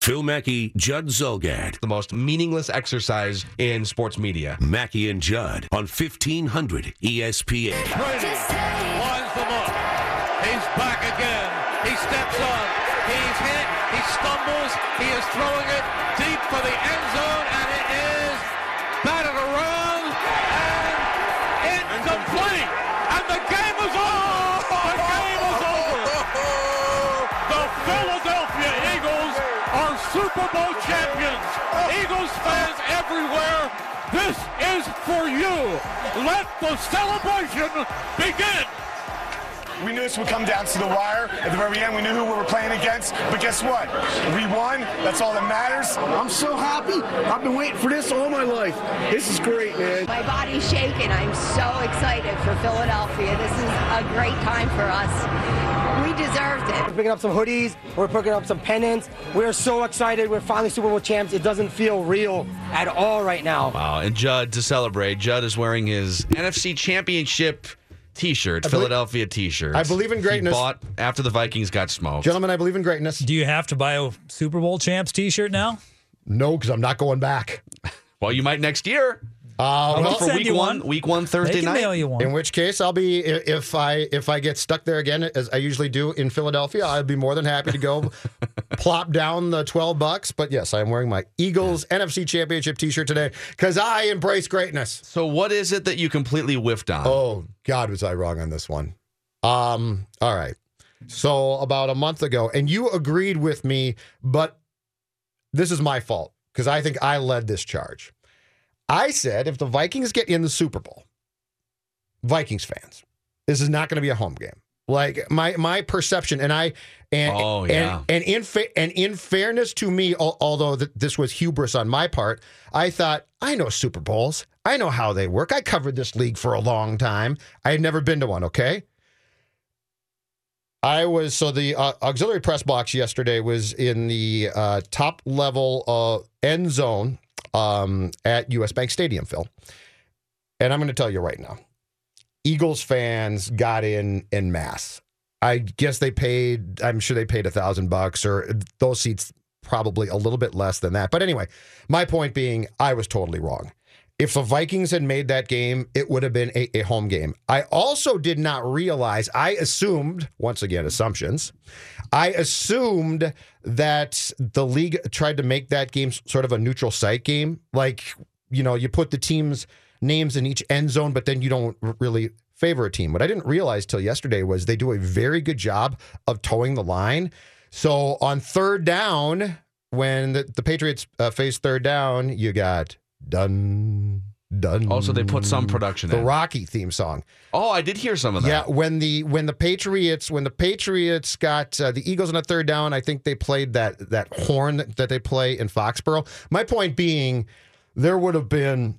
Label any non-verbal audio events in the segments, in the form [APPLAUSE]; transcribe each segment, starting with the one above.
Phil Mackey, Judd Zulgad. The most meaningless exercise in sports media. Mackey and Judd on 1500 ESPN. Brady lines them up. He's back again. He steps on. He's hit. He stumbles. He is throwing it deep for the end zone, and it is batted around and incomplete. Bowl champions. Eagles fans everywhere, this is for you. Let the celebration begin. We knew this would come down to the wire. At the very end, we knew who we were playing against. But guess what? We won. That's all that matters. I'm so happy. I've been waiting for this all my life. This is great, man. My body's shaking. I'm so excited for Philadelphia. This is a great time for us. We deserved it. We're picking up some hoodies. We're picking up some pennants. We're so excited. We're finally Super Bowl champs. It doesn't feel real at all right now. Wow. And Judd, to celebrate, Judd is wearing his NFC Championship T-shirt, I believe- Philadelphia T-shirt. I believe in greatness. He bought after the Vikings got smoked. Gentlemen, I believe in greatness. Do you have to buy a Super Bowl champs T-shirt now? No, because I'm not going back. [LAUGHS] Well, you might next year. Uh, How well, about for week one, week one Thursday night. In which case, I'll be if I if I get stuck there again, as I usually do in Philadelphia, I'd be more than happy to go [LAUGHS] plop down the twelve bucks. But yes, I am wearing my Eagles NFC Championship T-shirt today because I embrace greatness. So, what is it that you completely whiffed on? Oh God, was I wrong on this one? Um, all right. So about a month ago, and you agreed with me, but this is my fault because I think I led this charge. I said if the Vikings get in the Super Bowl, Vikings fans, this is not going to be a home game. Like my my perception, and I and Oh, yeah. and, and in fa- and in fairness to me, al- although th- this was hubris on my part, I thought I know Super Bowls, I know how they work. I covered this league for a long time. I had never been to one. Okay, I was so the uh, auxiliary press box yesterday was in the uh, top level uh, end zone um, at US Bank Stadium, Phil. And I'm going to tell you right now, Eagles fans got in in mass. I guess they paid. I'm sure they paid a thousand bucks, or those seats probably a little bit less than that. But anyway, my point being, I was totally wrong. If the Vikings had made that game, it would have been a, a home game. I also did not realize, I assumed, once again, assumptions, I assumed that the league tried to make that game sort of a neutral site game. Like, you know, you put the teams' names in each end zone, but then you don't really favor a team. What I didn't realize till yesterday was they do a very good job of toeing the line. So on third down, when the, the Patriots uh, face third down, you got done, done. Also, they put some production in. the in. Rocky theme song. Oh, I did hear some of that. Yeah, when the when the Patriots when the Patriots got uh, the Eagles on a third down, I think they played that that horn that, that they play in Foxborough. My point being, there would have been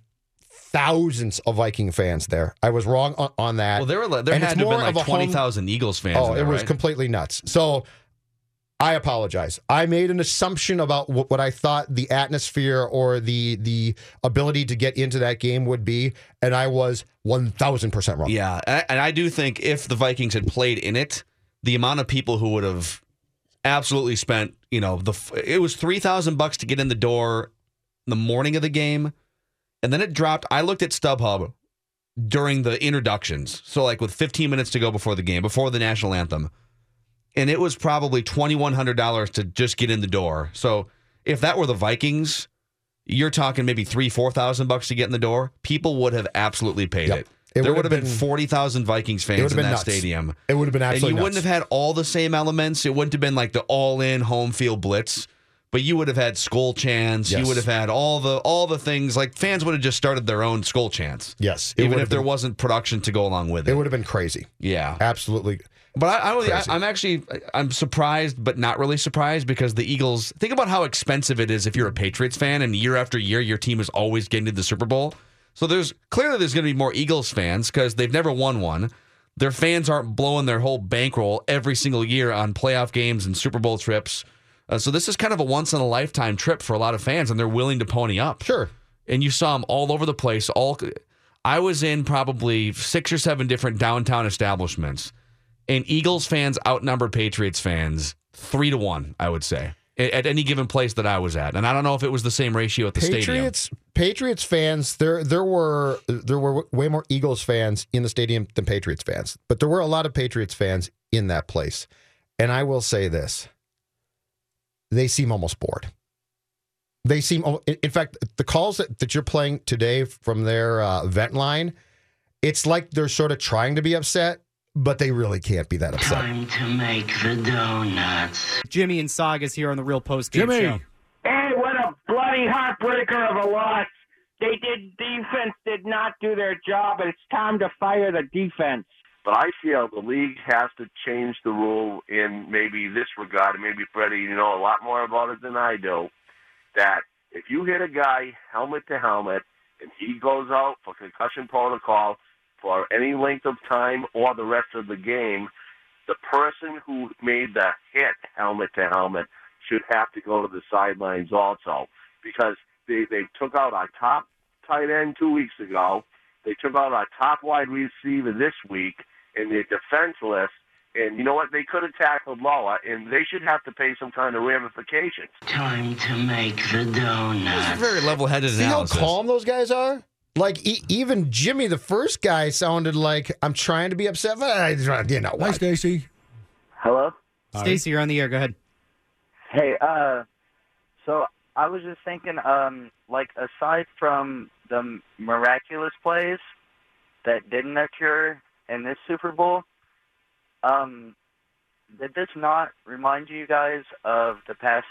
thousands of Viking fans there. I was wrong on, on that. Well, there were there And had to have been like twenty thousand Eagles fans. Oh, in it was right? completely nuts. So I apologize. I made an assumption about what, what I thought the atmosphere or the the ability to get into that game would be, and I was one thousand percent wrong. Yeah, and I, and I do think if the Vikings had played in it, the amount of people who would have absolutely spent, you know, the it was three thousand bucks to get in the door the morning of the game, and then it dropped. I looked at StubHub during the introductions, so like with 15 minutes to go before the game, before the national anthem, and it was probably twenty one hundred dollars to just get in the door. So if that were the Vikings. you're talking maybe three, four thousand bucks to get in the door. People would have absolutely paid Yep. it. It there would have been, been- forty thousand Vikings It fans in that been nuts. stadium. It would have been absolutely. and you wouldn't have had all the same elements. It wouldn't have been like the all-in home field blitz, but you would have had skull chants. You would have had all the all the things. Like fans would have just started their own skull chants. Yes, even if have there wasn't production to go along with it. It would have been crazy. yeah, Absolutely. But I, I, really- I. I'm actually I'm surprised, but not really surprised because the Eagles. Think about how expensive it is if you're a Patriots fan, and year after year your team is always getting to the Super Bowl. So there's clearly there's going to be more Eagles fans because they've never won one. Their fans aren't blowing their whole bankroll every single year on playoff games and Super Bowl trips. Uh, so this is kind of a once in a lifetime trip for a lot of fans, and they're willing to pony up. Sure. And you saw them all over the place. All I was in probably six or seven different downtown establishments and Eagles fans outnumbered Patriots fans three to one, I would say, at any given place that I was at. And I don't know if it was the same ratio at the stadium. Patriots Patriots fans there there were there were way more Eagles fans in the stadium than Patriots fans. But there were a lot of Patriots fans in that place. And I will say this. They seem almost bored. They seem in in fact the calls that, that you're playing today from their uh, vent line it's like they're sort of trying to be upset but they really can't be that upset. Time to make the donuts. Jimmy and Saga's here on the Real Post Game Jimmy. Show. Hey, what a bloody heartbreaker of a loss. They did defense did not do their job, and it's time to fire the defense. But I feel the league has to change the rule in maybe this regard, and maybe Freddie, you know a lot more about it than I do. That if you hit a guy helmet to helmet and he goes out for concussion protocol for any length of time or the rest of the game, the person who made the hit helmet to helmet should have to go to the sidelines also because they they took out our top tight end two weeks ago. They took out our top wide receiver this week, and they're defenseless. And you know what? They could have tackled lower, and they should have to pay some kind of ramifications. Time to make the donuts. Very level-headed See how calm those guys are? Like e- even Jimmy, the first guy, sounded like I'm trying to be upset. But I, you know, Hi, Stacy. Hello. Stacy, you're on the air. Go ahead. Hey, uh, so I was just thinking, um, like aside from the miraculous plays that didn't occur in this Super Bowl, um, did this not remind you guys of the past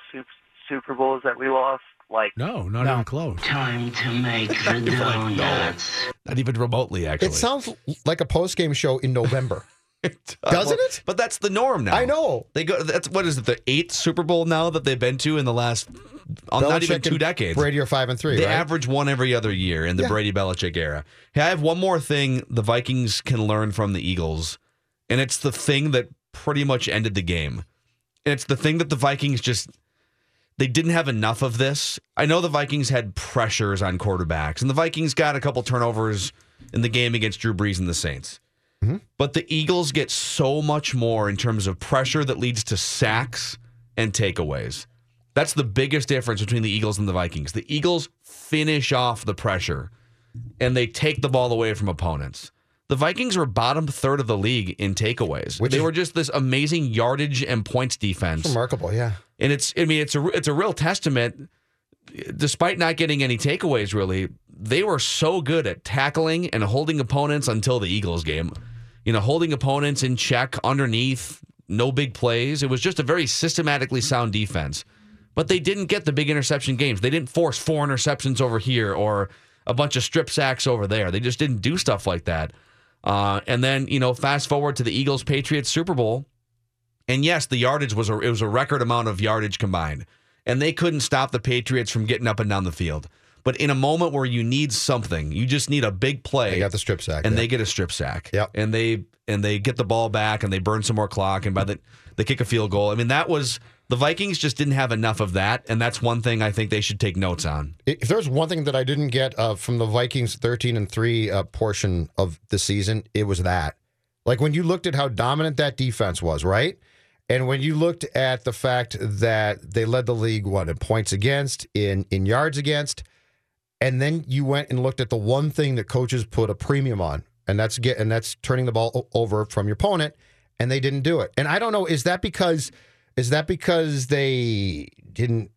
Super Bowls that we lost? Like, No, not even close. Time to make [LAUGHS] the donuts. Not even remotely, actually. It sounds like a post game show in November. [LAUGHS] Uh, Doesn't well, it? But that's the norm now. I know. They go. That's what is it? The eighth Super Bowl now that they've been to in the last, uh, not even Belichick two decades. Brady are five and three. They right? average one every other year in the Yeah. Brady Belichick era. Hey, I have one more thing the Vikings can learn from the Eagles, and it's the thing that pretty much ended the game. And it's the thing that the Vikings just they didn't have enough of this. I know the Vikings had pressures on quarterbacks, and the Vikings got a couple turnovers in the game against Drew Brees and the Saints. Mm-hmm. But the Eagles get so much more in terms of pressure that leads to sacks and takeaways. That's the biggest difference between the Eagles and the Vikings. The Eagles finish off the pressure and they take the ball away from opponents. The Vikings were bottom third of the league in takeaways. Which they were just this amazing yardage and points defense. Remarkable, yeah. And it's I mean it's a it's a real testament despite not getting any takeaways really, they were so good at tackling and holding opponents until the Eagles game. You know, holding opponents in check underneath, no big plays. It was just a very systematically sound defense. But they didn't get the big interception games. They didn't force four interceptions over here or a bunch of strip sacks over there. They just didn't do stuff like that. Uh, and then, you know, fast forward to the Eagles Patriots Super Bowl. And yes, the yardage was a it was a record amount of yardage combined. And they couldn't stop the Patriots from getting up and down the field. But in a moment where you need something, you just need a big play. They got the strip sack. and yeah. they get a strip sack. Yep. And they and they get the ball back and they burn some more clock and by the they kick a field goal. I mean, that was the Vikings just didn't have enough of that, and that's one thing I think they should take notes on. If there's one thing that I didn't get uh, from the Vikings 13 and 3 uh, portion of the season, it was that. Like when you looked at how dominant that defense was, right? And when you looked at the fact that they led the league what in points against, in in yards against, and then you went and looked at the one thing that coaches put a premium on, and that's get and that's turning the ball over from your opponent, and they didn't do it. And I don't know, is that because is that because they didn't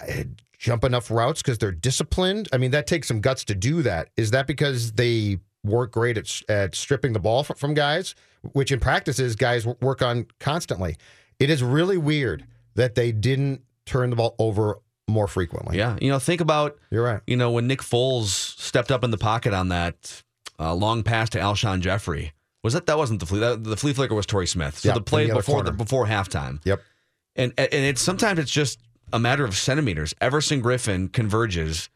uh, jump enough routes because they're disciplined? I mean, that takes some guts to do that. Is that because they work great at, at stripping the ball from, from guys, which in practices guys work on constantly? It is really weird that they didn't turn the ball over more frequently. Yeah, you know, think about You're right. you know when Nick Foles stepped up in the pocket on that uh, long pass to Alshon Jeffery. Was that that wasn't the flea? That, the flea flicker was Torrey Smith. So Yeah, the play the before the, before halftime. Yep. And and it's sometimes it's just a matter of centimeters. Everson Griffen converges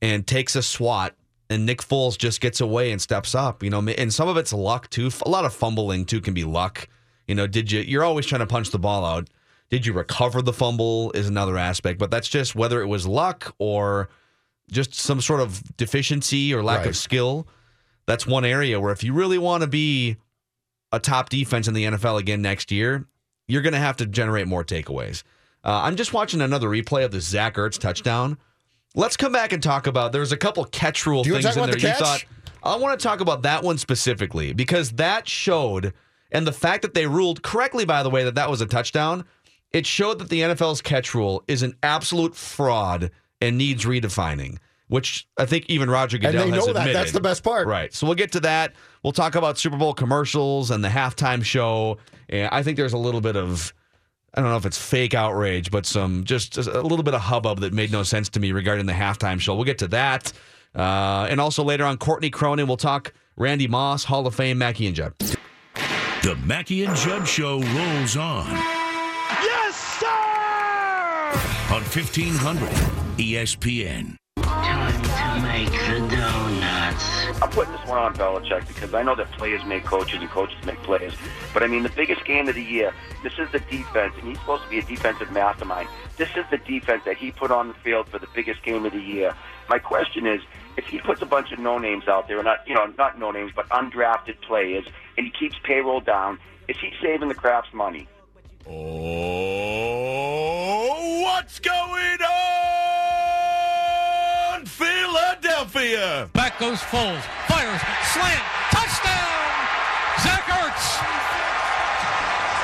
and takes a swat, and Nick Foles just gets away and steps up. You know, and some of it's luck too. A lot of fumbling too can be luck. You know, did you? You're always trying to punch the ball out. Did you recover the fumble? Is another aspect, but that's just whether it was luck or just some sort of deficiency or lack Right. of skill. That's one area where if you really want to be a top defense in the NFL again next year, you're going to have to generate more takeaways. Uh, I'm just watching another replay of the Zach Ertz touchdown. Let's come back and talk about. There's a couple catch rule things in there. the You thought I want to talk about that one specifically because that showed, and the fact that they ruled correctly, by the way, that that was a touchdown. It showed that the NFL's catch rule is an absolute fraud and needs redefining. Which I think even Roger And Goodell they has know that. admitted. That's the best part. Right. So we'll get to that. We'll talk about Super Bowl commercials and the halftime show. And I think there's a little bit of I don't know if it's fake outrage, but some just a little bit of hubbub that made no sense to me regarding the halftime show. We'll get to that. Uh, and also later on, Courtney Cronin. We'll talk Randy Moss, Hall of Fame, Mackey and Judd. The Mackey and Judd Show rolls on. Yes, sir! On E 1500 ESPN. Time to make the donuts. I'm putting this one on Belichick because I know that players make coaches and coaches make players. But I mean, the biggest game of the year, this is the defense, and he's supposed to be a defensive mastermind. This is the defense that he put on the field for the biggest game of the year. My question is, if he puts a bunch of no names out there, not you know, not no names, but undrafted players, and he keeps payroll down, is he saving the Krafts money? Oh, what's going on, Philadelphia? Back goes Foles. Fires. Slant. Touchdown! Zach Ertz.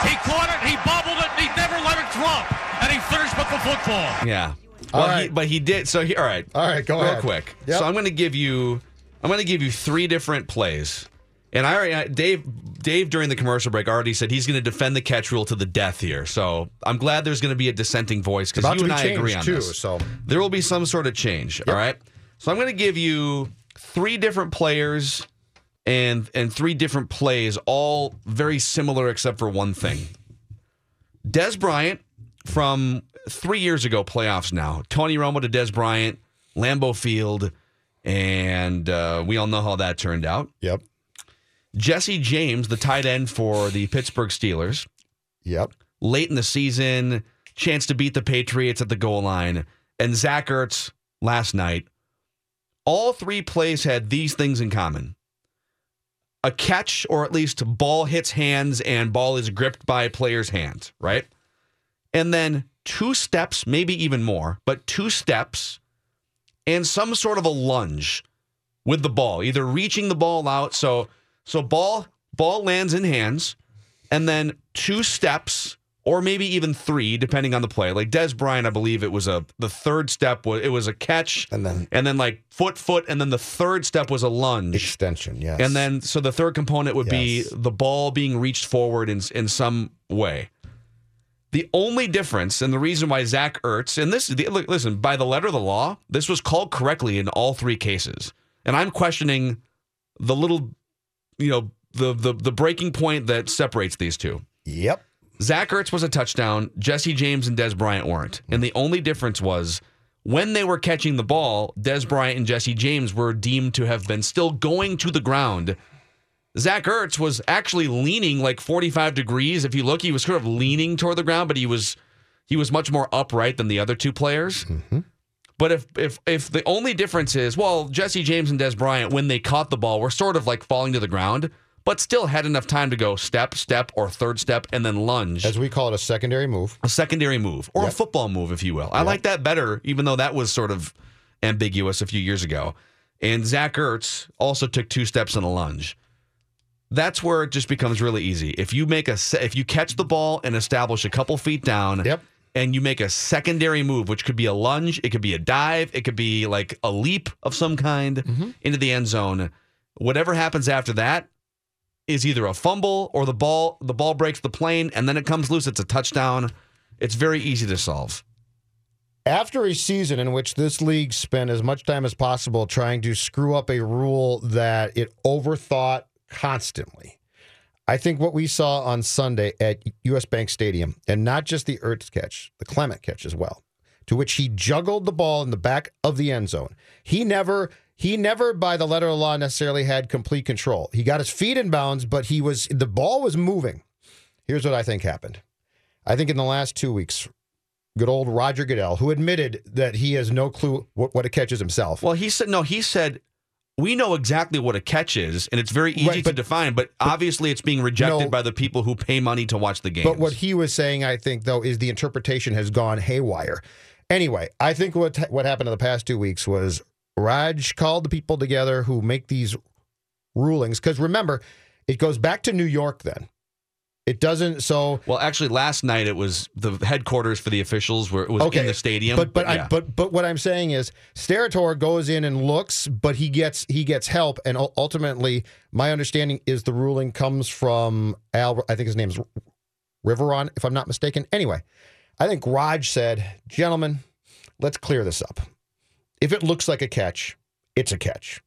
He caught it. He bobbled it. He never let it drop. And he finished with the football. Yeah. All Well, he, but he did. So he, all right. All right, go real ahead. quick. Yep. So I'm going to give you, I'm going to give you three different plays, and I already Dave Dave during the commercial break already said he's going to defend the catch rule to the death here. So I'm glad there's going to be a dissenting voice because you and be I agree on too, this. so. there will be some sort of change. All right. So I'm going to give you three different players and and three different plays, all very similar except for one thing. Dez Bryant from three years ago, playoffs now. Tony Romo to Dez Bryant, Lambeau Field, and uh, we all know how that turned out. Yep. Jesse James, the tight end for the Pittsburgh Steelers, Yep. late in the season, chance to beat the Patriots at the goal line, and Zach Ertz last night. All three plays had these things in common. A catch, or at least ball hits hands and ball is gripped by a player's hands, right? And then two steps, maybe even more, but two steps and some sort of a lunge with the ball, either reaching the ball out. So so ball ball lands in hands, and then two steps or maybe even three, depending on the play. Like Dez Bryant, I believe it was a the third step was it was a catch, And then and then like foot foot, and then the third step was a lunge. extension, yes. And then, so the third component would Yes. be the ball being reached forward in in some way. The only difference, and the reason why Zach Ertz, and this, is the, listen, by the letter of the law, this was called correctly in all three cases, and I'm questioning the little, you know, the the the breaking point that separates these two. Yep. Zach Ertz was a touchdown. Jesse James and Dez Bryant weren't. And the only difference was when they were catching the ball, Dez Bryant and Jesse James were deemed to have been still going to the ground. Zach Ertz was actually leaning like 45 degrees. If you look, he was sort of leaning toward the ground, but he was he was much more upright than the other two players. Mm-hmm. But if if if the only difference is, well, Jesse James and Dez Bryant, when they caught the ball, were sort of like falling to the ground, but still had enough time to go step, step, or third step, and then lunge. As we call it, a secondary move. A secondary move, or a football move, if you will. I Yep. like that better, even though that was sort of ambiguous a few years ago. And Zach Ertz also took two steps and a lunge. That's where it just becomes really easy. If you make a if you catch the ball and establish a couple feet down, Yep. and you make a secondary move, which could be a lunge, it could be a dive, it could be like a leap of some kind Mm-hmm. into the end zone. Whatever happens after that is either a fumble or the ball the ball breaks the plane and then it comes loose. It's a touchdown. It's very easy to solve. After a season in which this league spent as much time as possible trying to screw up a rule that it overthought constantly, I think what we saw on Sunday at US Bank Stadium, and not just the Ertz catch, the Clement catch as well, to which he juggled the ball in the back of the end zone. He never he never by the letter of law necessarily had complete control. He got his feet in bounds, but he was the ball was moving. Here's what I think happened. I think in the last two weeks, good old Roger Goodell, who admitted that he has no clue what, what a catch is himself. Well, he said no. He said we know exactly what a catch is, and it's very easy Right, to but- define. But, obviously, it's being rejected No. by the people who pay money to watch the game. But what he was saying, I think, though, is the interpretation has gone haywire. Anyway, I think what what happened in the past two weeks was Raj called the people together who make these rulings. Because remember, it goes back to New York. Then it doesn't. So well, actually, last night it was the headquarters for the officials where it was in the stadium. But but yeah. I, but but what I'm saying is, Steratore goes in and looks, but he gets he gets help, and ultimately, my understanding is the ruling comes from Al. I think his name's Riveron, if I'm not mistaken. Anyway, I think Raj said, "Gentlemen, let's clear this up. If it looks like a catch, it's a catch."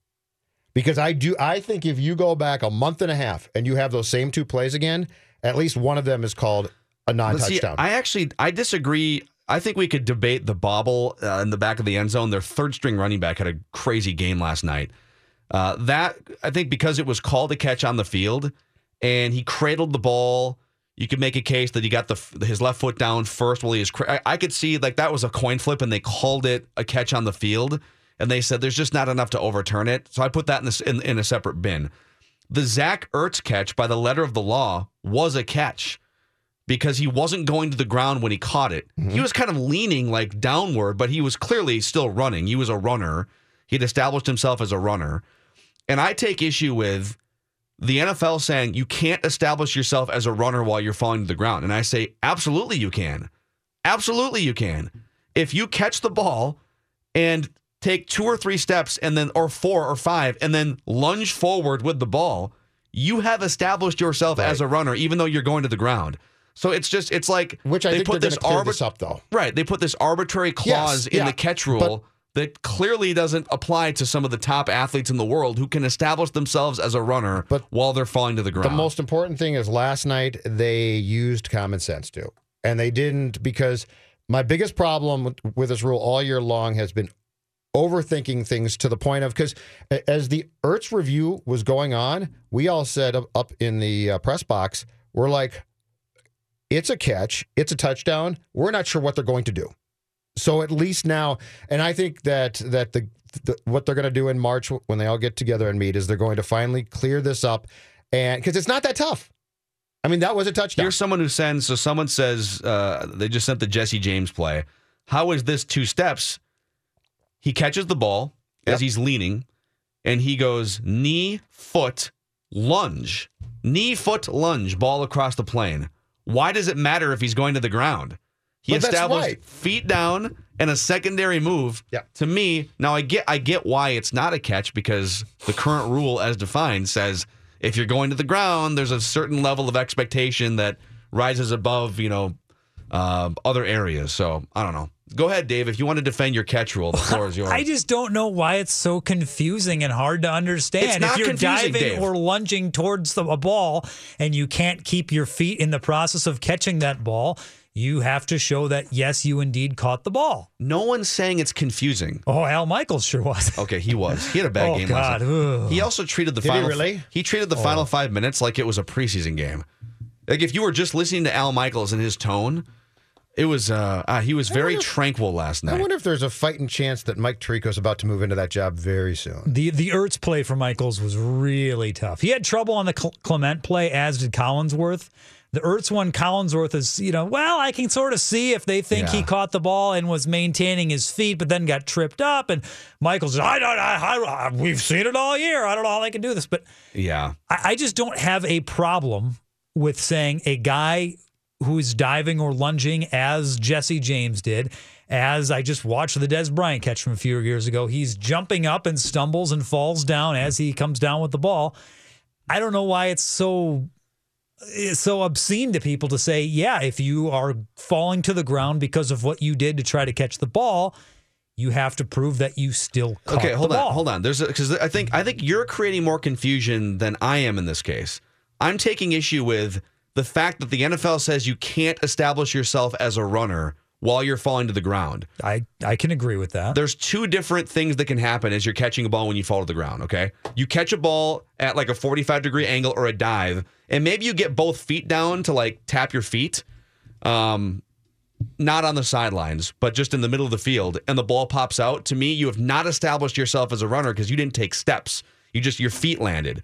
Because I do, I think if you go back a month and a half and you have those same two plays again, at least one of them is called a non-touchdown. I actually I disagree. I think we could debate the bobble uh, in the back of the end zone. Their third string running back had a crazy game last night. Uh, that I think because it was called a catch on the field and he cradled the ball. You could make a case that he got the his left foot down first while he was. Cra- I, I could see like that was a coin flip and they called it a catch on the field and they said there's just not enough to overturn it. So I put that in, this, in, in a separate bin. The Zach Ertz catch by the letter of the law was a catch because he wasn't going to the ground when he caught it. He mm-hmm. was kind of leaning like downward, but he was clearly still running. He was a runner. He'd established himself as a runner. And I take issue with the NFL saying you can't establish yourself as a runner while you're falling to the ground. And I say, absolutely you can. Absolutely you can. If you catch the ball and take two or three steps and then or four or five and then lunge forward with the ball, you have established yourself as a runner even though you're going to the ground. So it's just it's like Which I they think put this arbit- this up, though. Right, they put this arbitrary clause in yeah, the catch rule that clearly doesn't apply to some of the top athletes in the world who can establish themselves as a runner but while they're falling to the ground. The most important thing is last night they used common sense too. And they didn't because my biggest problem with, with this rule all year long has been overthinking things to the point of because as the Ertz review was going on, we all said up, in the uh, press box, we're like, it's a catch, it's a touchdown. We're not sure what they're going to do. So at least now, and I think that that the, the what they're going to do in March when they all get together and meet is they're going to finally clear this up, and because it's not that tough. I mean, that was a touchdown. You're someone who sends, so someone says, uh, they just sent the Jesse James play. How is this two steps? He catches the ball as he's leaning, and he goes knee, foot, lunge. Knee, foot, lunge, ball across the plane. Why does it matter if he's going to the ground? He But established right. feet down and a secondary move. Yeah. To me, now I get I get why it's not a catch because the current rule as defined says if you're going to the ground, there's a certain level of expectation that rises above, you know, um, other areas. So I don't know. Go ahead, Dave. If you want to defend your catch rule, the floor is [LAUGHS] yours. I just don't know why it's so confusing and hard to understand. It's not if you're confusing, diving Dave. or lunging towards the, a ball and you can't keep your feet in the process of catching that ball, you have to show that yes, you indeed caught the ball. No one's saying it's confusing. Oh, Al Michaels sure was. [LAUGHS] Okay, he was. He had a bad Oh, game God. last night. Ugh. He also treated the Did he really? He treated the Oh. final five minutes like it was a preseason game. Like if you were just listening to Al Michaels and his tone, it was. Uh, uh, he was very tranquil last night. I wonder if there's a fighting chance that Mike Tirico's about to move into that job very soon. The the Ertz play for Michaels was really tough. He had trouble on the Clement play, as did Collinsworth. The Ertz one, Collinsworth is, you know, well, I can sort of see if they think he caught the ball and was maintaining his feet, but then got tripped up. And Michaels, I don't, I, I, I, we've seen it all year. I don't know how they can do this, but yeah. I, I just don't have a problem with saying a guy who is diving or lunging as Jesse James did, as I just watched the Dez Bryant catch from a few years ago. He's jumping up and stumbles and falls down as he comes down with the ball. I don't know why it's so it's so obscene to people to say, yeah, if you are falling to the ground because of what you did to try to catch the ball, you have to prove that you still caught Okay, hold on, ball. hold on. There's because I think I think you're creating more confusion than I am in this case. I'm taking issue with the fact that the NFL says you can't establish yourself as a runner while you're falling to the ground. I I can agree with that. There's two different things that can happen as you're catching a ball when you fall to the ground, okay? You catch a ball at like a 45 degree angle or a dive, and maybe you get both feet down to like tap your feet. Um not on the sidelines, but just in the middle of the field, and the ball pops out. To me, you have not established yourself as a runner because you didn't take steps. You just your feet landed.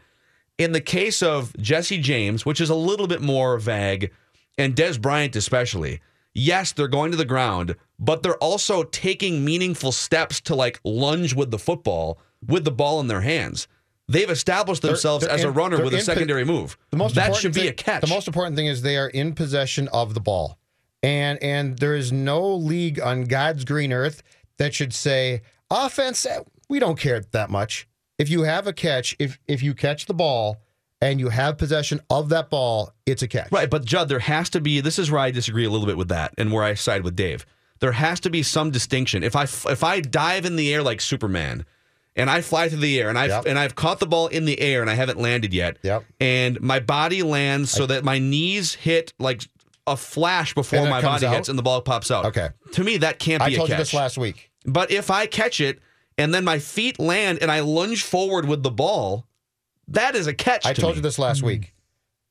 In the case of Jesse James, which is a little bit more vague, and Dez Bryant especially, yes, they're going to the ground, but they're also taking meaningful steps to like lunge with the football with the ball in their hands. They've established They're- themselves they're as a runner with a in po- secondary move. The most that should be thing- a catch. The most important thing is they are in possession of the ball, and and there is no league on God's green earth that should say offense. eh, We don't care that much. If you have a catch, if if you catch the ball and you have possession of that ball, it's a catch. Right, but Judd, there has to be. This is where I disagree a little bit with that, and where I side with Dave. There has to be some distinction. If I if I dive in the air like Superman, and I fly through the air, and I've and I've caught the ball in the air, and I haven't landed yet, Yep. and my body lands so that my knees hit like a flash before my body out? hits, and the ball pops out. Okay. To me, that can't be I a told catch. you this last week. But if I catch it and then my feet land and I lunge forward with the ball, that is a catch. I to told me. you this last week.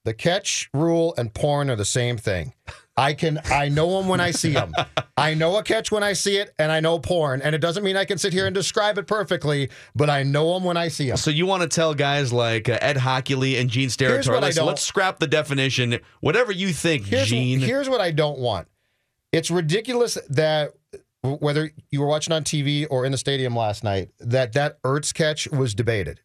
The catch rule and porn are the same thing. I can I know them when I see them. I know a catch when I see it, and I know porn, and it doesn't mean I can sit here and describe it perfectly, but I know them when I see them. So you want to tell guys like uh, Ed Hochuli and Gene Here's Steratore, what I let's, scrap the definition. Whatever you think, Here's, Gene. here's what I don't want. It's ridiculous that w- whether you were watching on TV or in the stadium last night, that that Ertz catch was debated.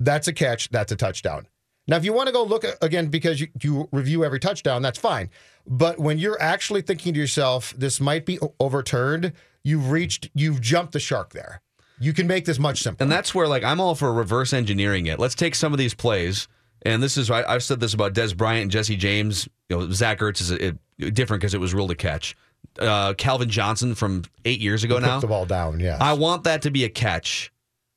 That's a catch. That's a touchdown. Now, if you want to go look at, again because you, you review every touchdown, that's fine. But when you're actually thinking to yourself, this might be overturned, you've reached, you've jumped the shark there. You can make this much simpler. and that's where like I'm all for reverse engineering it. Let's take some of these plays, and this is I, I've said this about Dez Bryant and Jesse James. You know, Zach Ertz is a, it, different because it was ruled a catch. Uh, Calvin Johnson from eight years ago now. the ball down. Yeah. I want that to be a catch.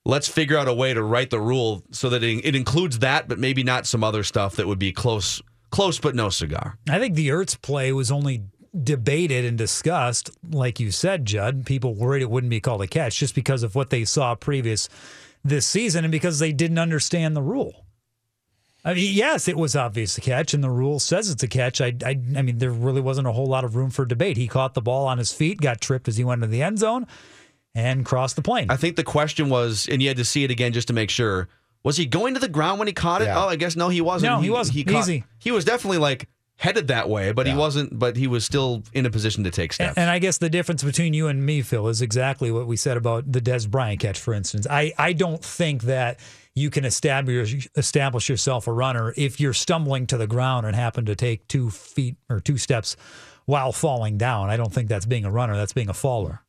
Let's figure out a way to write the rule so that it, it includes that, but maybe not some other stuff that would be close, close but no cigar. I think the Ertz play was only debated and discussed, like you said, Judd. People worried it wouldn't be called a catch just because of what they saw previous this season and because they didn't understand the rule. I mean, yes, it was obvious a catch, and the rule says it's a catch. I, I, I mean, there really wasn't a whole lot of room for debate. He caught the ball on his feet, got tripped as he went into the end zone, and crossed the plane. I think the question was, and you had to see it again just to make sure. Was he going to the ground when he caught it? Yeah. Oh, I guess no, he wasn't. No, he wasn't. He caught- Easy. He was definitely like headed that way, but he wasn't. But he was still in a position to take steps. And, and I guess the difference between you and me, Phil, is exactly what we said about the Dez Bryant catch, for instance. I, I don't think that you can establish establish yourself a runner if you're stumbling to the ground and happen to take two feet or two steps while falling down. I don't think that's being a runner. That's being a faller.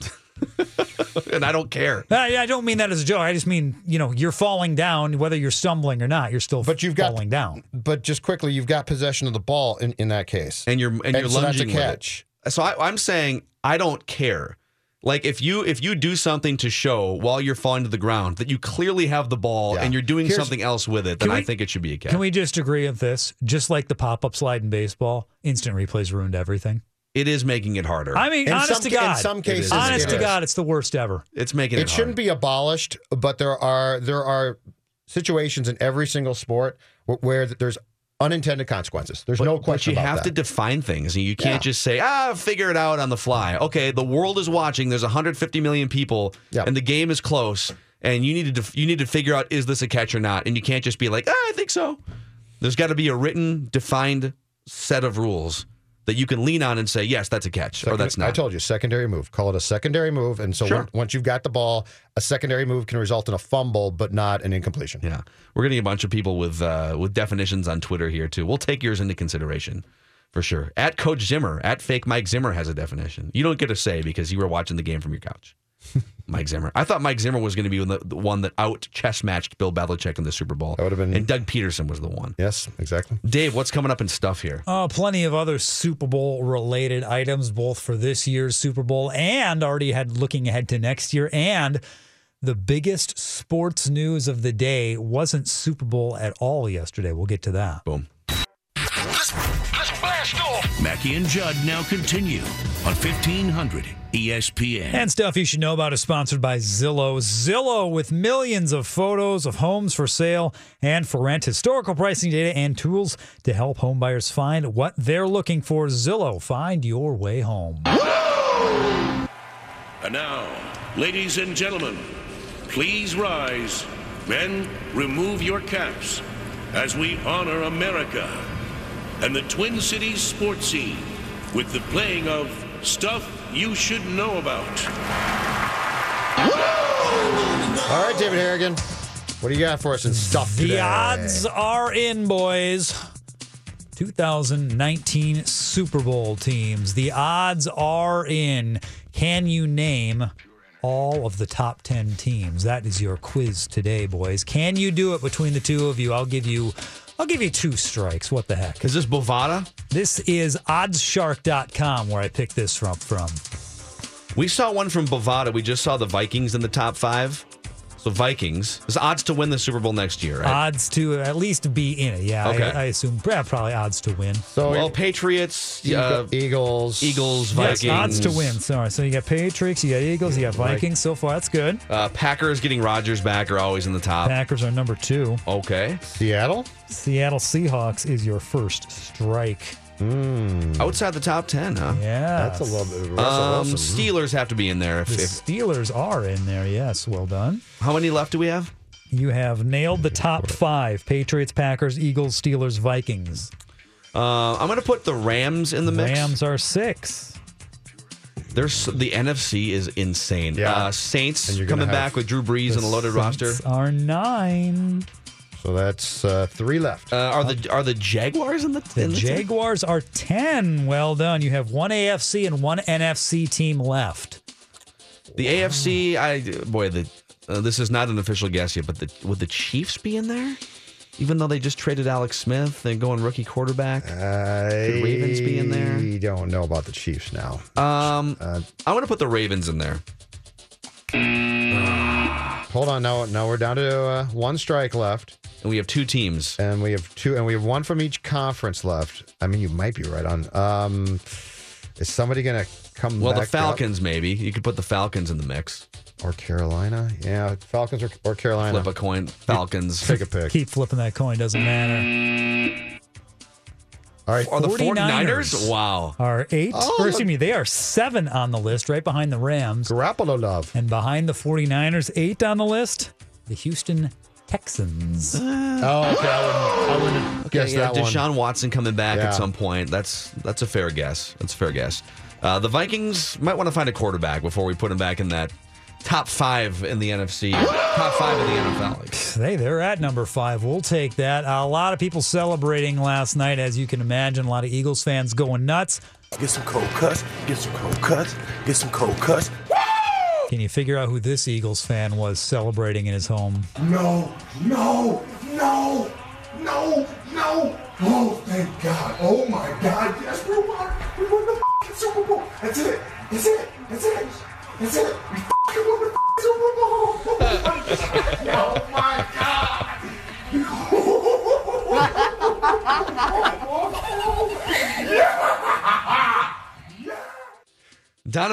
[LAUGHS] and I don't care. I, I don't mean that as a joke. I just mean you know you're falling down whether you're stumbling or not. You're still but you've got- falling down. but just quickly, you've got possession of the ball in, in that case. and you're and, you're so that's a lunging with it. catch. So I, I'm saying I don't care. Like if you if you do something to show while you're falling to the ground that you clearly have the ball and you're doing Here's- something else with it, then Can I think it should be a catch. Can we just agree on this? Just like the pop up slide in baseball, instant replays ruined everything. It is making it harder. I mean, In honest some to God, in some cases, honest it to. God, it's the worst ever. It's making it harder. It shouldn't be abolished, but there are there are situations in every single sport where, where there's unintended consequences. There's no question. But you have that. to define things. And you can't Yeah. just say, ah, figure it out on the fly. Okay, the world is watching. There's 150 million people, and the game is close. And you need to def- you need to figure out is this a catch or not. And you can't just be like, ah, I think so. There's got to be a written, defined set of rules that you can lean on and say, yes, that's a catch, or that's not. I told you, secondary move. Call it a secondary move. And so Sure. when- once you've got the ball, a secondary move can result in a fumble, but not an incompletion. Yeah, we're getting a bunch of people with uh, with definitions on Twitter here too. We'll take yours into consideration. For sure. At Coach Zimmer, at fake Mike Zimmer has a definition. You don't get to say because you were watching the game from your couch. [LAUGHS] Mike Zimmer. I thought Mike Zimmer was going to be the, the one that out chess matched Bill Belichick in the Super Bowl. That would have been. And Doug Pederson was the one. Yes, exactly. Dave, what's coming up in stuff here? Uh, plenty of other Super Bowl related items, both for this year's Super Bowl and already had looking ahead to next year. And the biggest sports news of the day wasn't Super Bowl at all yesterday. We'll get to that. Boom. Mackey and Judd now continue on E 1500 ESPN. And stuff you should know about is sponsored by Zillow. Zillow with millions of photos of homes for sale and for rent, historical pricing data, and tools to help homebuyers find what they're looking for. Zillow, find your way home. And now, ladies and gentlemen, please rise. Men, remove your caps as we honor America and the Twin Cities sports scene with the playing of Stuff You Should Know About. All right, David Harrigan, what do you got for us in stuff The today? odds are in, boys. 2019 Super Bowl teams. The odds are in. Can you name all of the top 10 teams? That is your quiz today, boys. Can you do it between the two of you? I'll give you I'll give you two strikes. What the heck? Is this Bovada? This is oddsshark.com where I picked this from from. We saw one from Bovada. We just saw the Vikings in the top five. So Vikings. There's odds to win the Super Bowl next year, right? Odds to at least be in it. Yeah, Okay. I, I assume yeah, probably odds to win. So well, Patriots, uh, Eagles, Eagles, Yes, Vikings. odds to win. Sorry. So you got Patriots, you got Eagles, you got Vikings. So far, that's good. Uh, Packers getting Rodgers back are always in the top. Packers are number two. Okay. Seattle? Seattle Seahawks is your first strike. Outside the top 10, huh? Yeah. That's a little bit of Um, Wilson. Steelers have to be in there. If, The if, Steelers are in there. Yes. Well done. how many left do we have? You have nailed the top five Patriots, Packers, Eagles, Steelers, Vikings. Uh, I'm going to put the Rams in the mix. Rams are six. There's the NFC is insane. Yeah. Uh, Saints And you're gonna coming back with Drew Brees and a loaded roster. Are nine. So that's uh, three left. Uh, are the are the Jaguars in the, The in the team? Jaguars are 10. Well done. You have one AFC and one NFC team left. The AFC, I boy, the uh, this is not an official guess yet, but the, would the Chiefs be in there? Even though they just traded Alex Smith and going rookie quarterback, I Ravens be in there? We don't know about the Chiefs now. um, Uh, I'm going to put the Ravens in there. Hold on, now now we're down to uh, one strike left, And we have two teams. and we have two, and we have one from each conference left. I mean, you might be right on. Um, is somebody gonna come? Well, the back up? Falcons maybe you could put the Falcons in the mix. or Carolina? Yeah, Falcons or, or Carolina. Flip a coin, Falcons. Take a pick. Keep flipping that coin, doesn't matter. All right, Are the 49ers. 49ers? Wow. Are eight, Oh, or look. excuse me, they are seven on the list, right behind the Rams. Garoppolo love. And behind the 49ers, eight on the list, the Houston Texans. Oh, okay. I wouldn't, I wouldn't guess yeah, that one. Deshaun Watson coming back Yeah. at some point. That's that's a fair guess. That's a fair guess. Uh, the Vikings might want to find a quarterback before we put him back in that top five in the NFC, top five in the NFL. Hey, they're at number five. We'll take that. a lot of people celebrating last night, as you can imagine. A lot of Eagles fans going nuts. Get some cold cuts. Get some cold cuts. Get some cold cuts. Can you figure out who this Eagles fan was celebrating in his home? No, no, no, no, no. Oh, thank God. Oh, my God.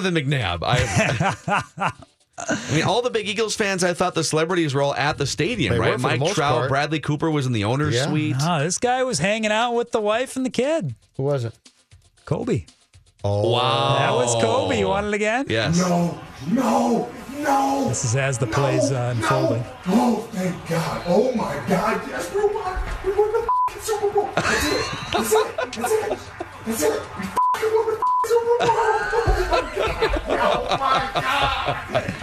Donovan McNabb. I, I mean, all the big Eagles fans. I thought the celebrities were all at the stadium, They right? for Mike Trout, part. Bradley Cooper was in the owner's Yeah. suite. Ah, this guy was hanging out with the wife and the kid. Who was it? Kobe. Oh, Wow, That was Kobe. You want it again? Yes. No, no, no. This is as the plays uh, unfolding. Oh, thank God. Oh, my God. Yes, we won. We won the f***ing Super Bowl. That's it. That's it. That's it. That's it. We f***ing won the f***ing Super Bowl. Oh, my God.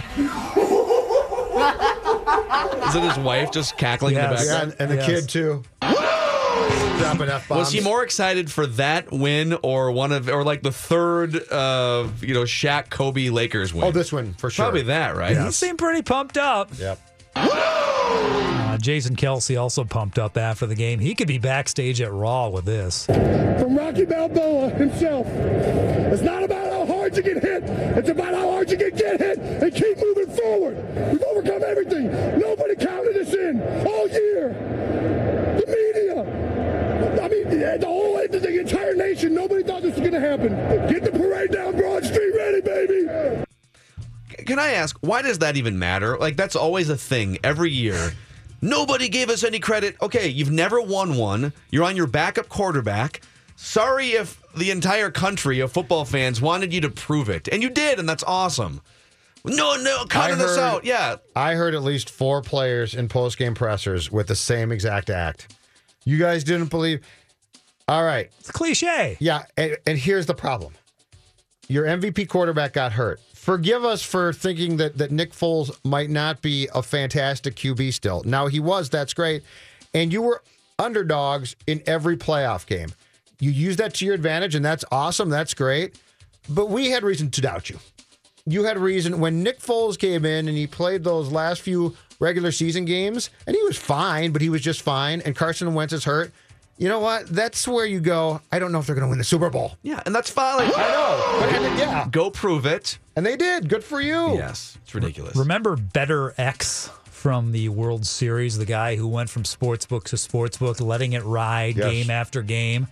Is it his wife just cackling in the Yes. Yeah, background? and, the Yes. kid too. Dropping F bombs. Was he more excited for that win or one of or like the third uh you know Shaq Kobe Lakers win? Oh, this one for sure. Probably that, right? He seemed pretty pumped up. Yep. Uh, Jason Kelce also pumped up after the game. He could be backstage at Raw with this. From Rocky Balboa himself. It's not about how hard you get hit. It's about how hard you can get hit and keep moving forward. We've overcome everything. Nobody counted us in all year. The media. I mean, the whole the entire nation. Nobody thought this was going to happen. Get the Can I ask why does that even matter? Like that's always a thing every year. Nobody gave us any credit. Okay, you've never won one. You're on your backup quarterback. Sorry if the entire country of football fans wanted you to prove it, and you did, and that's awesome. No, no, cutting us out. Yeah, I heard at least four players in post game pressers with the same exact act. You guys didn't believe. All right. It's cliche. Yeah. And, and here's the problem your MVP quarterback got hurt. Forgive us for thinking that, that Nick Foles might not be a fantastic QB still. Now, he was. That's great. And you were underdogs in every playoff game. You use that to your advantage, and that's awesome. That's great. But we had reason to doubt you. You had reason when Nick Foles came in and he played those last few regular season games, and he was fine, but he was just fine. And Carson Wentz is hurt. You know what? That's where you go. I don't know if they're going to win the Super Bowl. yeah, and that's fine. Like, I know. But, and, yeah. Go prove it. And they did. Good for you. Yes, it's ridiculous. Remember Bettor X from the World Series, the guy who went from sportsbook to sportsbook, letting it ride Yes. game after game.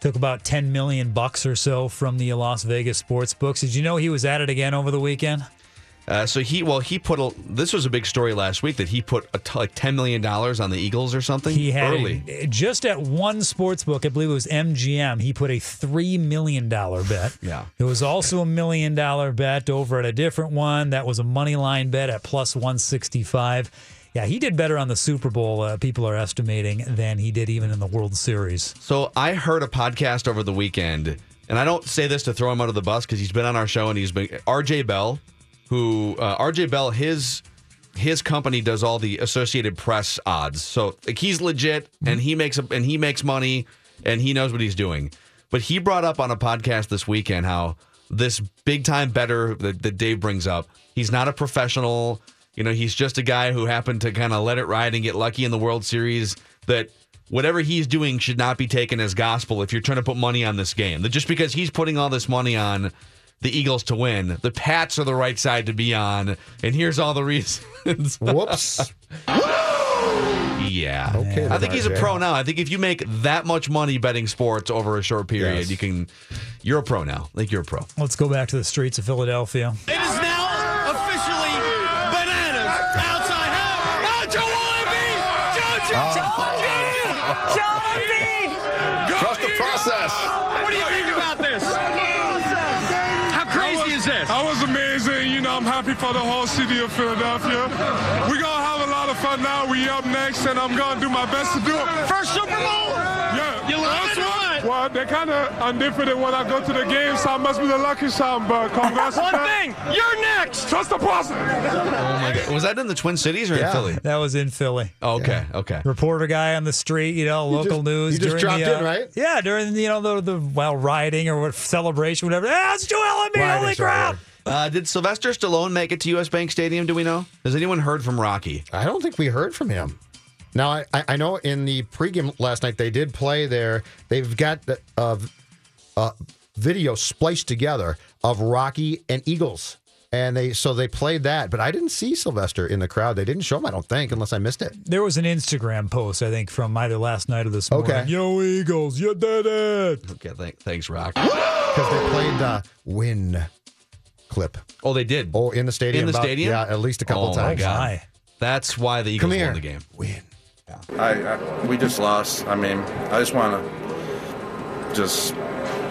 Took about 10 million bucks or so from the Las Vegas sports books. Did you know he was at it again over the weekend? Uh, so he, well, he put a. This was a big story last week that he put a t- like ten million dollars on the Eagles or something. He had early. a- just at one sports book, I believe it was MGM, he put a $3 million bet. Yeah. it was also a million dollar bet over at a different one. That was a money line bet at plus 165. Yeah, he did better on the Super Bowl, uh, people are estimating, than he did even in the World Series. So I heard a podcast over the weekend, and I don't say this to throw him under the bus because he's been on our show and he's been RJ Bell, who uh, RJ Bell his his company does all the Associated Press odds. So like he's legit and he makes a, and he makes money and he knows what he's doing. But he brought up on a podcast this weekend how this big time bettor that, that Dave brings up, he's not a professional. You know, he's just a guy who happened to kind of let it ride and get lucky in the World Series. That whatever he's doing should not be taken as gospel if you're trying to put money on this game. That just because he's putting all this money on the Eagles to win, the Pats are the right side to be on, and here's all the reasons. [LAUGHS] Whoops. Yeah. Okay, I then, think he's a RJ. pro now. I think if you make that much money betting sports over a short period, Yes. you can. You're a pro now. I think you're a pro. Let's go back to the streets of Philadelphia. It is now officially bananas outside. Oh, Joe Joe, oh. Joe, Joe, Trust the process. What do you think about this? How crazy is this? That was amazing. You know, I'm happy for the whole city of Philadelphia. We're going to have a lot of fun now. We up next, and I'm going to do my best to do it. First Super Bowl? Yeah. You love That's it or what- what? Well, they're kind of undifferent when I go to the game, so I must be the lucky son, but congrats. to One that. thing, you're next. Trust the process. Oh my god! Was that in the Twin Cities or in Philly? That was in Philly. Oh, okay. Okay. Reporter guy on the street, you know, local just- news. you just during dropped the, in, uh, right? Yeah, during you know the the while rioting or what celebration, whatever. Ah, it's Joel Embiid! Holy crap! right Uh, did Sylvester Stallone make it to U.S. Bank Stadium? Do we know? Has anyone heard from Rocky? I don't think we heard from him. Now, I, I I know in the pregame last night they did play there. They've got the uh, uh, video spliced together of Rocky and Eagles, and they so they played that. But I didn't see Sylvester in the crowd. They didn't show him. I don't think, unless I missed it. There was an Instagram post, I think, from either last night or this morning. Okay. Yo, Eagles, you did it. Okay. Th- thanks, Rock. Because they played the win clip. Oh, they did. Oh, in the stadium. In the about- stadium? Yeah, at least a couple times. Oh, my times. God. That's why the Eagles Come here. won the game. Win. I, I we just lost. I mean, I just want to just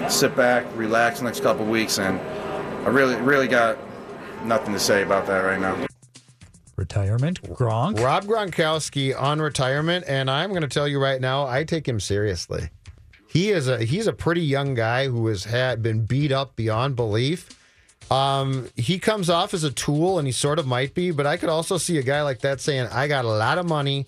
sit back, relax the next couple weeks, and I really, really got nothing to say about that right now. Retirement, Gronk. Rob Gronkowski on retirement, and I'm going to tell you right now, I take him seriously. He is a he's a pretty young guy who has had been beat up beyond belief. Um, he comes off as a tool, and he sort of might be, but I could also see a guy like that saying, "I got a lot of money.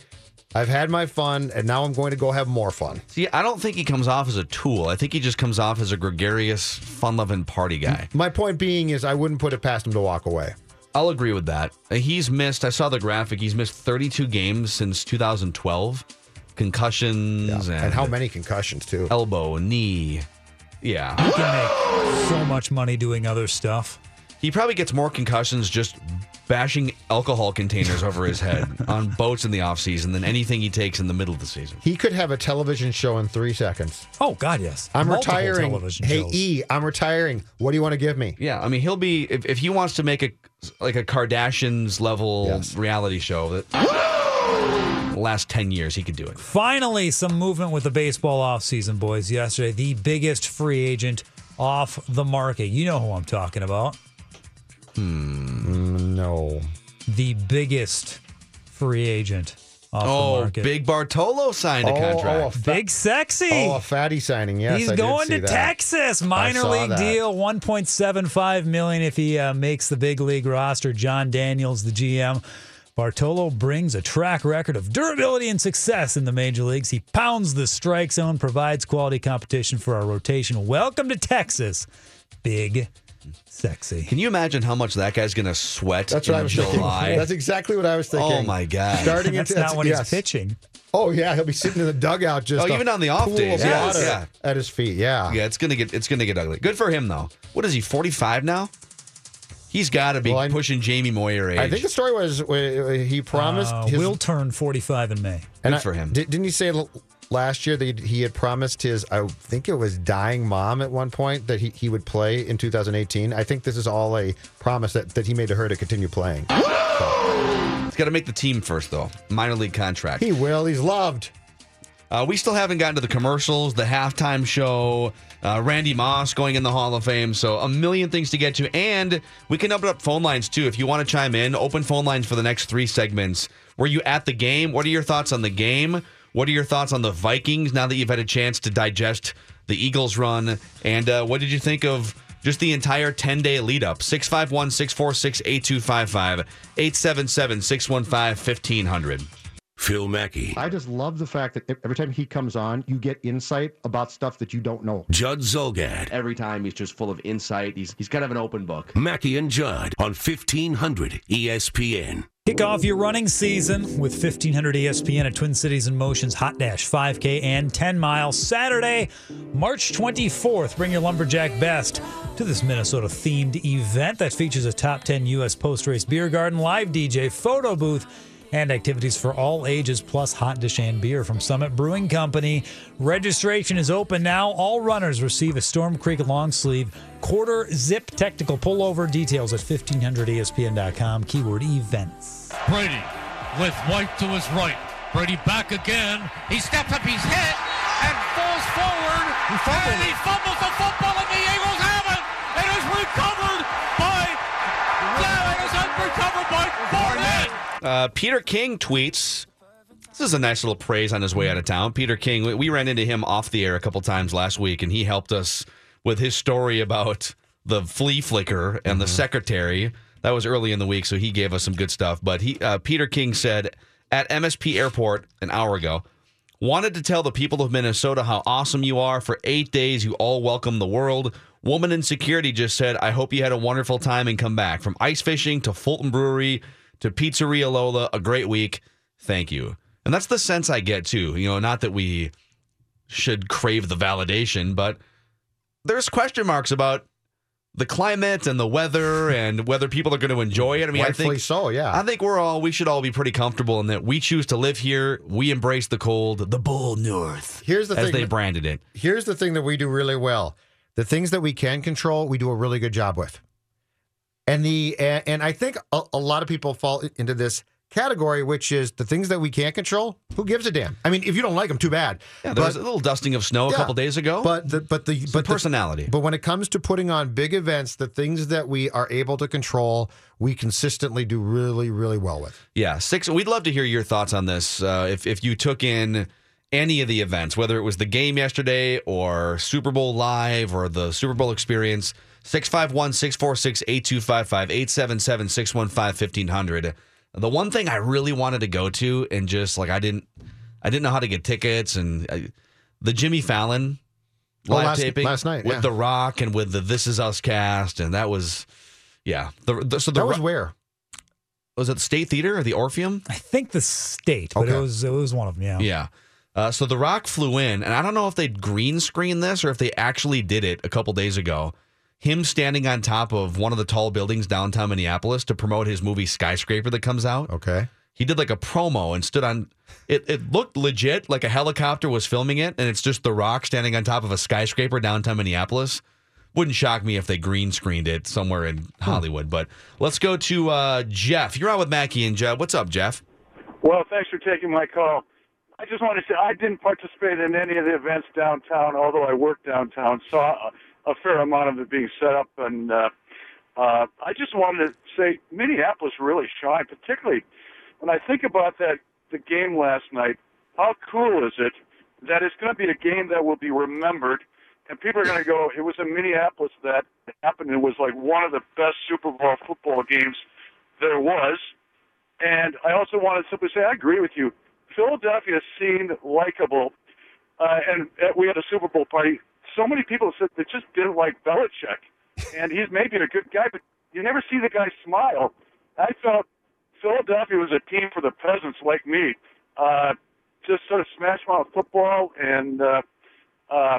I've had my fun, and now I'm going to go have more fun. See, I don't think he comes off as a tool. I think he just comes off as a gregarious, fun-loving party guy. My point being is, I wouldn't put it past him to walk away. I'll agree with that. Uh, He's missed. I saw the graphic. He's missed 32 games since 2012. Concussions and, And how many concussions too? elbow, knee. Yeah. He can make so much money doing other stuff. He probably gets more concussions just bashing alcohol containers over his head [LAUGHS] on boats in the off season than anything he takes in the middle of the season. He could have a television show in three seconds. Oh God, yes. I'm Multiple retiring. Hey shows. E, I'm retiring. What do you want to give me? Yeah, I mean he'll be if, if he wants to make a like a Kardashians level reality show that last 10 years he could do it. Finally, some movement with the baseball offseason, boys. Yesterday, the biggest free agent off the market. You know who I'm talking about. Hmm. No. The biggest free agent off the Oh, market. Big Bartolo signed a Oh, contract. oh, a fa- Big sexy. Oh, a fatty signing. Yes, He's I did going see to that. Texas. Minor league that. deal, 1.75 million if he uh, makes the big league roster. Jon Daniels, the GM. Bartolo brings a track record of durability and success in the major leagues. He pounds the strike zone, provides quality competition for our rotation. Welcome to Texas, big sexy. Can you imagine how much that guy's going to sweat That's in what I was July? thinking. [LAUGHS] That's exactly what I was thinking. Oh my god. Starting That's into, not when he's pitching. Oh yeah, he'll be sitting in the dugout just Oh, even on the off pool days, of yes, water yeah. at his feet. Yeah. Yeah, it's gonna get it's gonna get ugly. Good for him though. What is he? Forty five now. He's got to be Well, I- pushing Jamie Moyer age. I think the story was uh, he promised Uh, his will turn 45 in May. and Good I- for him. Didn't he say l- last year that he had promised his I think it was dying mom at one point that he, he would play in 2018. I think this is all a promise that, that he made to her to continue playing. He's got to make the team first though. Minor league contract. He will. He's loved. Uh, we still haven't gotten to the commercials, the halftime show, uh, Randy Moss going in the Hall of Fame. So a million things to get to, and we can open up phone lines too if you want to chime in. Open phone lines for the next three segments. Were you at the game? What are your thoughts on the game? What are your thoughts on the Vikings now that you've had a chance to digest the Eagles run? And uh, what did you think of just the entire 10 day lead up? 651 646 8255 877 615 1500. Phil Mackey, I just love the fact that every time he comes on, you get insight about stuff that you don't know. Judd Zulgad, Every time he's just full of insight. He's he's kind of an open book. Mackey and Judd on E 1500 ESPN. Kick off your running season with 1500 ESPN at Twin Cities in Motion's Hot Dash 5K and 10 Mile Saturday, March 24th. Bring your Lumberjack best to this Minnesota themed event that features a top 10 U.S. post race beer garden, live DJ, photo booth, and activities for all ages, plus hot dish and beer from Summit Brewing Company. Registration is open now. All runners receive a Storm Creek long sleeve quarter zip technical pullover. Details at 1500ESPN.com. Keyword events. Brady with White to his right. Brady back again. He steps up, he's hit and falls forward. And he fumbles the football, and the Eagles have it. It is recovered by. Yeah, it is recovered by Barnett. Uh, Peter King tweets. This is a nice little praise on his way out of town. Peter King, we, we ran into him off the air a couple times last week, and he helped us with his story about the flea flicker and the secretary. That was early in the week, so he gave us some good stuff. But he, uh, Peter King said at MSP Airport an hour ago, wanted to tell the people of Minnesota how awesome you are. For eight days, you all welcome the world. Woman in security just said, I hope you had a wonderful time and come back. From ice fishing to Fulton Brewery to Pizzeria Lola, a great week. Thank you. And that's the sense I get too. You know, not that we should crave the validation, but there's question marks about the climate and the weather and whether people are going to enjoy it. I mean, I think so, yeah. I think we're all we should all be pretty comfortable in that we choose to live here. We embrace the cold, the Bold North. Here's the as thing they that- branded it. Here's the thing that we do really well: the things that we can control, we do a really good job with. And the and, and I think a, a lot of people fall into this category, which is the things that we can't control. Who gives a damn? I mean, if you don't like them, too bad. Yeah, there was a little dusting of snow a couple days ago. But the but the but the- personality. but when it comes to putting on big events, the things that we are able to control, we consistently do really really well with. Yeah, six. We'd love to hear your thoughts on this. Uh, if if you took in any of the events, whether it was the game yesterday or Super Bowl live or the Super Bowl experience, 651 646 8255 877 615 1500. The one thing I really wanted to go to and just like I didn't, I didn't know how to get tickets and I, the Jimmy Fallon Oh, live last- taping last night, with yeah. The Rock and with the This Is Us cast, and that was, yeah. The, the so the That was Ro- where? was it the State Theater or the Orpheum? I think the state, but Okay. it was it was one of them. Yeah. Yeah. Uh, so The Rock flew in, and I don't know if they green screened this or if they actually did it a couple days ago. Him standing on top of one of the tall buildings downtown Minneapolis to promote his movie Skyscraper that comes out. Okay. He did like a promo and stood on it. It looked legit, like a helicopter was filming it, and it's just The Rock standing on top of a skyscraper downtown Minneapolis. Wouldn't shock me if they green screened it somewhere in Hollywood. But let's go to uh, Jeff. You're on with Mackey and Jeb. What's up, Jeff? Well, thanks for taking my call. I just want to say I didn't participate in any of the events downtown, although I worked downtown. Saw a, fair amount of it being set up, and uh, uh, I just wanted to say Minneapolis really shined, particularly when I think about that the game last night. How cool is it that it's going to be a game that will be remembered, and people are going to go, "It was in Minneapolis that happened. It was like one of the best Super Bowl football games there was." And I also want to simply say I agree with you. Philadelphia seemed likable, uh, and uh, we had a Super Bowl party. So many people said they just didn't like Belichick, and he's maybe a good guy, but you never see the guy smile. I felt Philadelphia was a team for the peasants like me. Uh, just sort of smash mouth football, and uh, uh,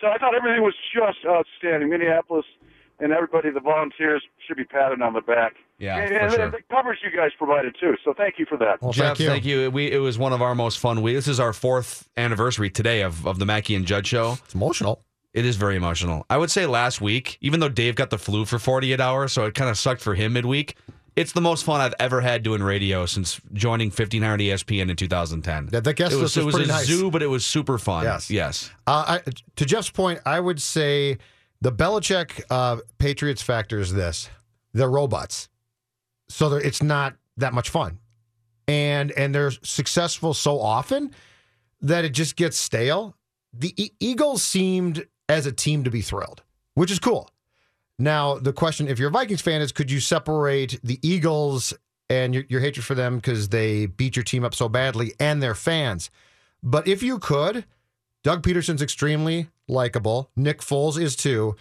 so I thought everything was just outstanding. Minneapolis and everybody, the volunteers, should be patted on the back. Yeah, and, for and sure. the coverage you guys provided too. So thank you for that. Jeff, thank you. We it was one of our most fun weeks. This is our fourth anniversary today of, of the Mackey and Judd show. It's emotional. It is very emotional. I would say last week, even though Dave got the flu for 48 hours, so it kind of sucked for him midweek. It's the most fun I've ever had doing radio since joining 1500 ESPN in 2010. Yeah, the guest it list was, was it was pretty a nice. zoo, but it was super fun. Yes. Yes. Uh, I, to Jeff's point, I would say the Belichick uh, Patriots factor is this: they're robots, so it's not that much fun, and and they're successful so often that it just gets stale. The E- Eagles seemed as a team to be thrilled, which is cool. Now the question, if you're a Vikings fan, is could you separate the Eagles and your, your hatred for them because they beat your team up so badly and their fans? But if you could, Doug Pederson's extremely likable. Nick Foles is too.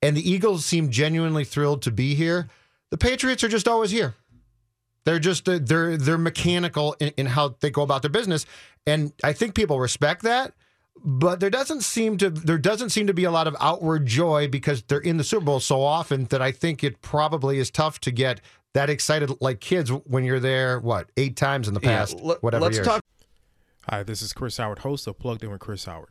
And the Eagles seem genuinely thrilled to be here. The Patriots are just always here. They're just uh, they're they're mechanical in, in how they go about their business, and I think people respect that. But there doesn't seem to there doesn't seem to be a lot of outward joy because they're in the Super Bowl so often that I think it probably is tough to get that excited like kids when you're there. What eight times in the Yeah, past? whatever. let's years. talk- Hi, this is Chris Howard, host of Plugged In with Chris Howard.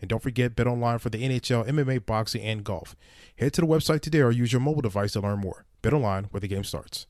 And don't forget bet online for the NHL, MMA, boxing, and golf. Head to the website today or use your mobile device to learn more. Bet online, where the game starts.